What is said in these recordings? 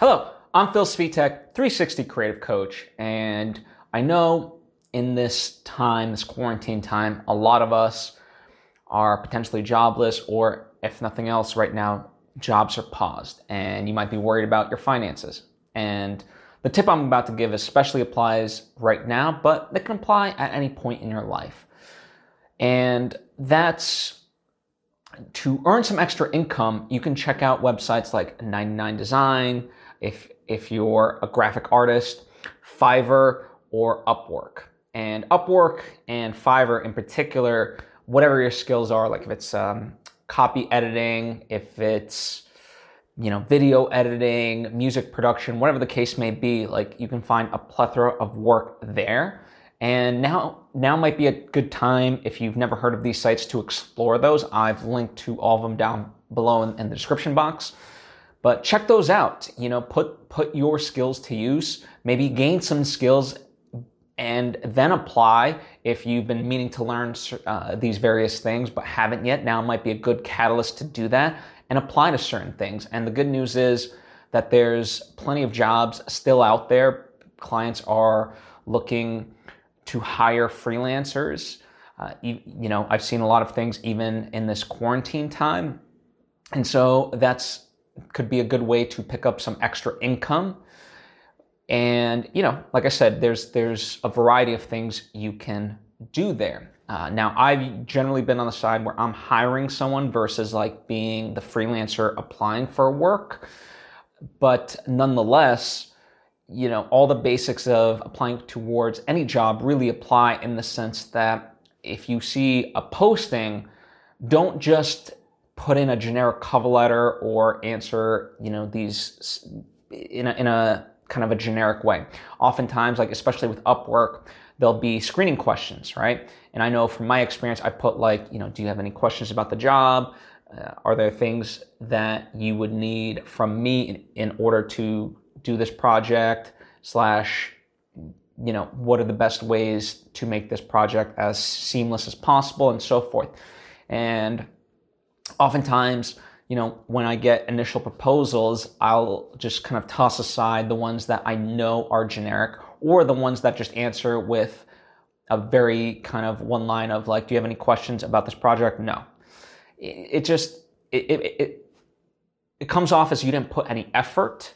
Hello, I'm Phil Svitek, 360 creative coach, and I know in this time, this quarantine time, a lot of us are potentially jobless, or if nothing else, right now, jobs are paused, and you might be worried about your finances. And the tip I'm about to give especially applies right now, but it can apply at any point in your life. And that's to earn some extra income, you can check out websites like 99 Design, if if you're a graphic artist, Fiverr or Upwork. And Upwork and Fiverr in particular, whatever your skills are, like if it's um, copy editing, if it's you know video editing, music production, whatever the case may be, like you can find a plethora of work there. And now now might be a good time if you've never heard of these sites to explore those. I've linked to all of them down below in, in the description box. But check those out. You know, put put your skills to use. Maybe gain some skills and then apply if you've been meaning to learn uh, these various things but haven't yet. Now might be a good catalyst to do that and apply to certain things. And the good news is that there's plenty of jobs still out there. Clients are looking to hire freelancers. Uh, you, you know, I've seen a lot of things even in this quarantine time. And so that's could be a good way to pick up some extra income. And you know, like I said, there's there's a variety of things you can do there. Uh, now, I've generally been on the side where I'm hiring someone versus like being the freelancer applying for work. But nonetheless, you know, all the basics of applying towards any job really apply in the sense that if you see a posting, don't just put in a generic cover letter or answer, you know, these in a, in a kind of a generic way. Oftentimes, like especially with Upwork, there'll be screening questions, right? And I know from my experience, I put like, you know, do you have any questions about the job? Uh, are there things that you would need from me in, in order to do this project? Slash, you know, what are the best ways to make this project as seamless as possible, and so forth. And oftentimes, you know, when I get initial proposals, I'll just kind of toss aside the ones that I know are generic or the ones that just answer with a very kind of one line of like, do you have any questions about this project? No. It, just, it, it, it, it comes off as you didn't put any effort.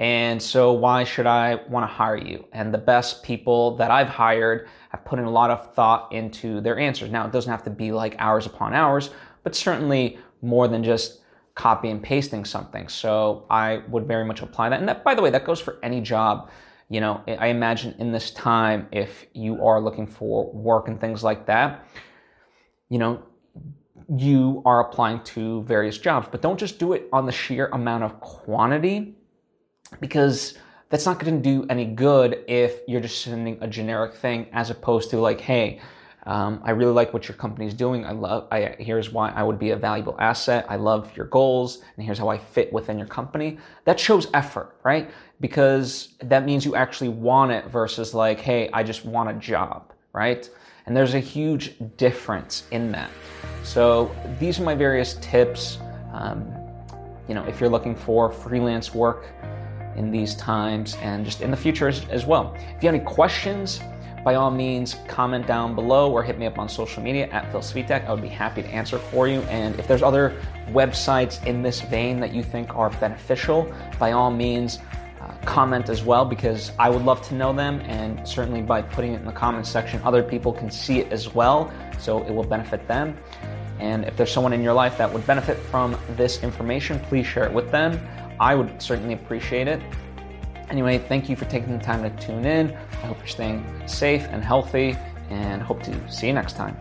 And so why should I want to hire you? And the best people that I've hired have put in a lot of thought into their answers. Now, it doesn't have to be like hours upon hours, but certainly more than just copy and pasting something. So I would very much apply that. And that, by the way, that goes for any job. You know, I imagine in this time, if you are looking for work and things like that, you know, you are applying to various jobs, but don't just do it on the sheer amount of quantity because that's not going to do any good if you're just sending a generic thing as opposed to like, hey, um, I really like what your company is doing. I love. I, here's why I would be a valuable asset. I love your goals, and here's how I fit within your company. That shows effort, right? Because that means you actually want it versus like, hey, I just want a job, right? And there's a huge difference in that. So these are my various tips. Um, you know, if you're looking for freelance work in these times and just in the future as, as well. If you have any questions by all means, comment down below or hit me up on social media at Phil Svitek. I would be happy to answer for you. And if there's other websites in this vein that you think are beneficial, by all means, uh, comment as well because I would love to know them. And certainly by putting it in the comment section, other people can see it as well. So it will benefit them. And if there's someone in your life that would benefit from this information, please share it with them. I would certainly appreciate it. Anyway, thank you for taking the time to tune in. I hope you're staying safe and healthy, and hope to see you next time.